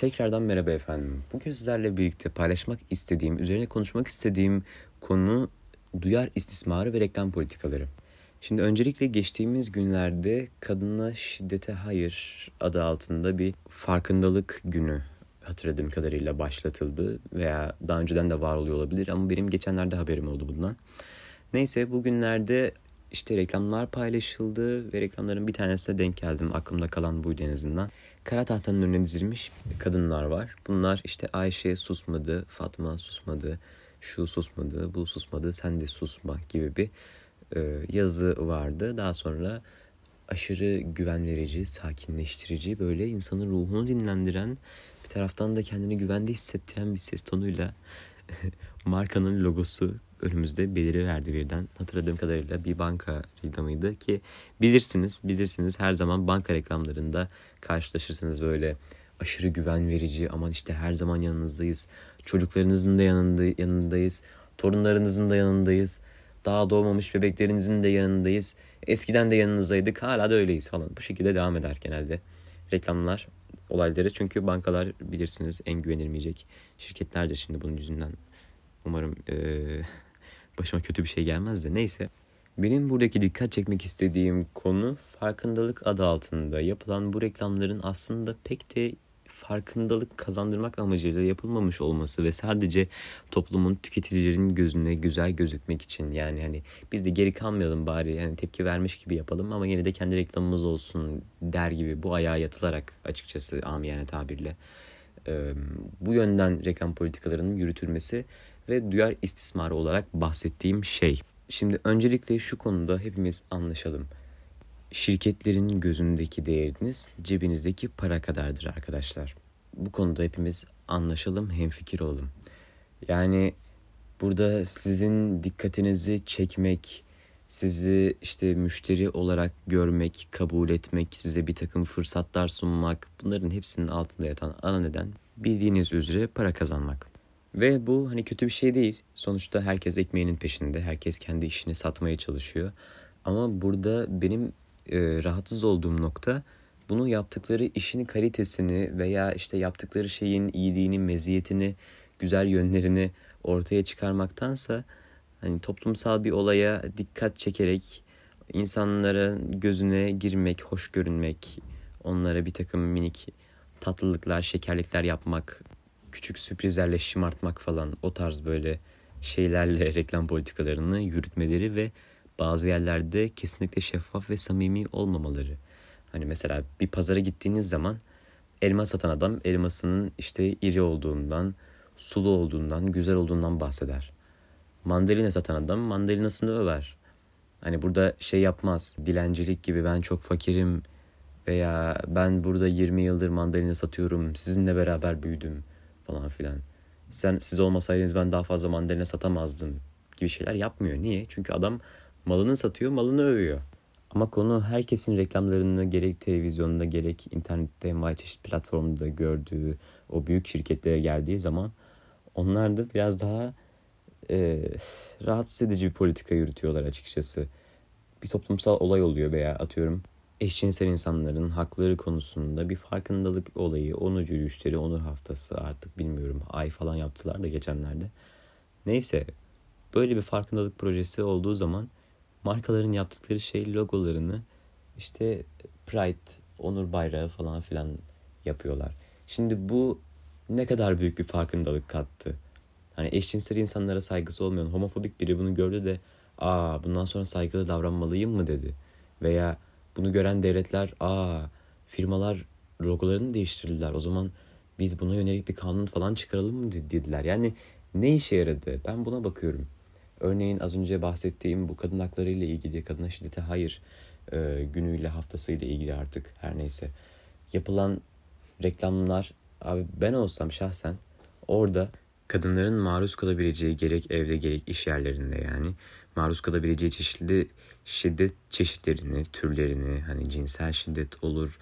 Tekrardan merhaba efendim. Bugün sizlerle birlikte paylaşmak istediğim, üzerine konuşmak istediğim konu duyar istismarı ve reklam politikaları. Şimdi öncelikle geçtiğimiz günlerde kadına şiddete hayır adı altında bir farkındalık günü hatırladığım kadarıyla başlatıldı veya daha önceden de var oluyor olabilir ama benim geçenlerde haberim oldu bundan. Neyse bugünlerde işte reklamlar paylaşıldı ve reklamların bir tanesine denk geldim. Aklımda kalan buydu en. Kara tahtanın önüne dizilmiş kadınlar var. Bunlar işte Ayşe susmadı, Fatma susmadı, şu susmadı, bu susmadı, sen de susma gibi bir e, yazı vardı. Daha sonra aşırı güven verici, sakinleştirici, böyle insanın ruhunu dinlendiren, bir taraftan da kendini güvende hissettiren bir ses tonuyla markanın logosu önümüzde beliriverdi birden. Hatırladığım kadarıyla bir banka reklamıydı ki bilirsiniz, bilirsiniz her zaman banka reklamlarında karşılaşırsınız böyle aşırı güven verici aman işte her zaman yanınızdayız. Çocuklarınızın da yanında, yanındayız. Torunlarınızın da yanındayız. Daha doğmamış bebeklerinizin de yanındayız. Eskiden de yanınızdaydık hala da öyleyiz falan. Bu şekilde devam eder genelde reklamlar olayları. Çünkü bankalar bilirsiniz en güvenilmeyecek şirketlerdir şimdi bunun yüzünden. Umarım ee, başıma kötü bir şey gelmez de neyse. Benim buradaki dikkat çekmek istediğim konu farkındalık adı altında yapılan bu reklamların aslında pek de farkındalık kazandırmak amacıyla yapılmamış olması ve sadece toplumun tüketicilerin gözüne güzel gözükmek için yani hani biz de geri kalmayalım bari yani tepki vermiş gibi yapalım ama yine de kendi reklamımız olsun der gibi bu ayağa yatılarak açıkçası amiyane tabirle bu yönden reklam politikalarının yürütülmesi ve duyar istismarı olarak bahsettiğim şey. Şimdi öncelikle şu konuda hepimiz anlaşalım. Şirketlerin gözündeki değeriniz cebinizdeki para kadardır arkadaşlar. Bu konuda hepimiz anlaşalım, hemfikir olalım. Yani burada sizin dikkatinizi çekmek, sizi işte müşteri olarak görmek, kabul etmek, size bir takım fırsatlar sunmak bunların hepsinin altında yatan ana neden bildiğiniz üzere para kazanmak. Ve bu hani kötü bir şey değil. Sonuçta herkes ekmeğinin peşinde. Herkes kendi işini satmaya çalışıyor. Ama burada benim e, rahatsız olduğum nokta bunu yaptıkları işin kalitesini veya işte yaptıkları şeyin iyiliğini, meziyetini, güzel yönlerini ortaya çıkarmaktansa hani toplumsal bir olaya dikkat çekerek insanların gözüne girmek, hoş görünmek, onlara bir takım minik tatlılıklar, şekerlikler yapmak küçük sürprizlerle şımartmak falan o tarz böyle şeylerle reklam politikalarını yürütmeleri ve bazı yerlerde kesinlikle şeffaf ve samimi olmamaları. Hani mesela bir pazara gittiğiniz zaman elma satan adam elmasının işte iri olduğundan, sulu olduğundan, güzel olduğundan bahseder. Mandalina satan adam mandalinasını över. Hani burada şey yapmaz. Dilencilik gibi ben çok fakirim veya ben burada 20 yıldır mandalina satıyorum. Sizinle beraber büyüdüm falan filan. Sen siz olmasaydınız ben daha fazla mandalina satamazdım gibi şeyler yapmıyor. Niye? Çünkü adam malını satıyor, malını övüyor. Ama konu herkesin reklamlarını gerek televizyonda gerek internette envai çeşit platformda gördüğü o büyük şirketlere geldiği zaman onlar da biraz daha e, rahatsız edici bir politika yürütüyorlar açıkçası. Bir toplumsal olay oluyor veya atıyorum eşcinsel insanların hakları konusunda bir farkındalık olayı, onur yürüyüşleri, onur haftası artık bilmiyorum ay falan yaptılar da geçenlerde. Neyse böyle bir farkındalık projesi olduğu zaman markaların yaptıkları şey logolarını işte Pride, onur bayrağı falan filan yapıyorlar. Şimdi bu ne kadar büyük bir farkındalık kattı. Hani eşcinsel insanlara saygısı olmayan homofobik biri bunu gördü de aa bundan sonra saygılı davranmalıyım mı dedi. Veya bunu gören devletler, aa firmalar logolarını değiştirdiler. O zaman biz buna yönelik bir kanun falan çıkaralım mı dediler. Yani ne işe yaradı? Ben buna bakıyorum. Örneğin az önce bahsettiğim bu kadın hakları ile ilgili, kadına şiddete hayır e, günüyle haftasıyla ilgili artık her neyse. Yapılan reklamlar, abi ben olsam şahsen orada kadınların maruz kalabileceği gerek evde gerek iş yerlerinde yani maruz kalabileceği çeşitli şiddet çeşitlerini, türlerini hani cinsel şiddet olur,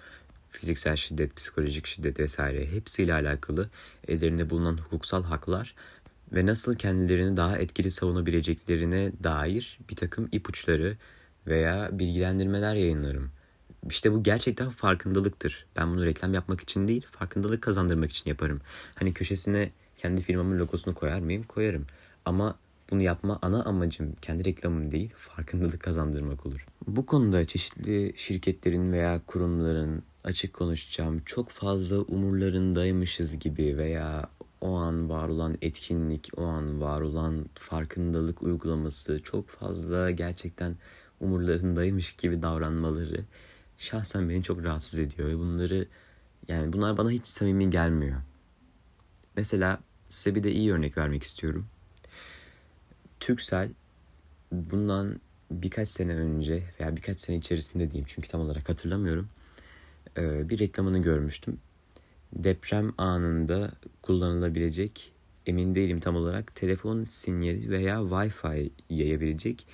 fiziksel şiddet, psikolojik şiddet vesaire hepsiyle alakalı ellerinde bulunan hukuksal haklar ve nasıl kendilerini daha etkili savunabileceklerine dair bir takım ipuçları veya bilgilendirmeler yayınlarım. işte bu gerçekten farkındalıktır. Ben bunu reklam yapmak için değil, farkındalık kazandırmak için yaparım. Hani köşesine kendi firmamın logosunu koyar mıyım? Koyarım. Ama bunu yapma ana amacım kendi reklamım değil, farkındalık kazandırmak olur. Bu konuda çeşitli şirketlerin veya kurumların açık konuşacağım çok fazla umurlarındaymışız gibi veya o an var olan etkinlik, o an var olan farkındalık uygulaması çok fazla gerçekten umurlarındaymış gibi davranmaları şahsen beni çok rahatsız ediyor ve bunları yani bunlar bana hiç samimi gelmiyor. Mesela size bir de iyi örnek vermek istiyorum. Türksel bundan birkaç sene önce veya birkaç sene içerisinde diyeyim çünkü tam olarak hatırlamıyorum. Bir reklamını görmüştüm. Deprem anında kullanılabilecek emin değilim tam olarak telefon sinyali veya Wi-Fi yayabilecek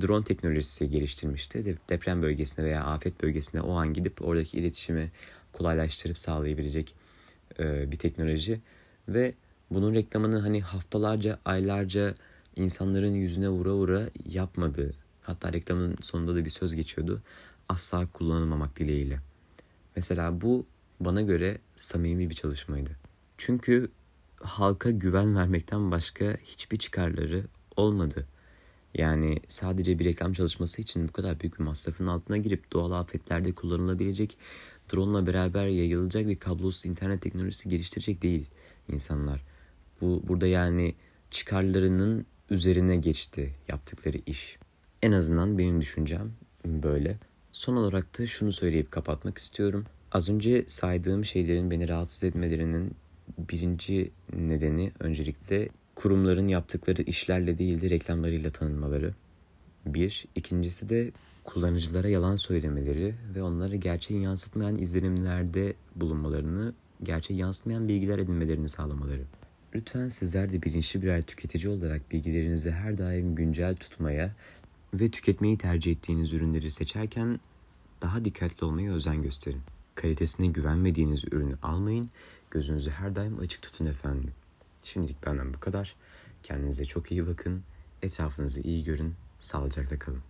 drone teknolojisi geliştirmişti. Deprem bölgesine veya afet bölgesine o an gidip oradaki iletişimi kolaylaştırıp sağlayabilecek bir teknoloji ve bunun reklamını hani haftalarca, aylarca insanların yüzüne vura vura yapmadı. Hatta reklamın sonunda da bir söz geçiyordu. Asla kullanılmamak dileğiyle. Mesela bu bana göre samimi bir çalışmaydı. Çünkü halka güven vermekten başka hiçbir çıkarları olmadı. Yani sadece bir reklam çalışması için bu kadar büyük bir masrafın altına girip doğal afetlerde kullanılabilecek drone ile beraber yayılacak bir kablosuz internet teknolojisi geliştirecek değil insanlar. Bu burada yani çıkarlarının üzerine geçti yaptıkları iş. En azından benim düşüncem böyle. Son olarak da şunu söyleyip kapatmak istiyorum. Az önce saydığım şeylerin beni rahatsız etmelerinin birinci nedeni öncelikle kurumların yaptıkları işlerle değil de reklamlarıyla tanınmaları. Bir. ikincisi de kullanıcılara yalan söylemeleri ve onları gerçeği yansıtmayan izlenimlerde bulunmalarını, gerçeği yansıtmayan bilgiler edinmelerini sağlamaları. Lütfen sizler de bilinçli birer tüketici olarak bilgilerinizi her daim güncel tutmaya ve tüketmeyi tercih ettiğiniz ürünleri seçerken daha dikkatli olmaya özen gösterin. Kalitesine güvenmediğiniz ürünü almayın, gözünüzü her daim açık tutun efendim. Şimdilik benden bu kadar. Kendinize çok iyi bakın, etrafınızı iyi görün, sağlıcakla kalın.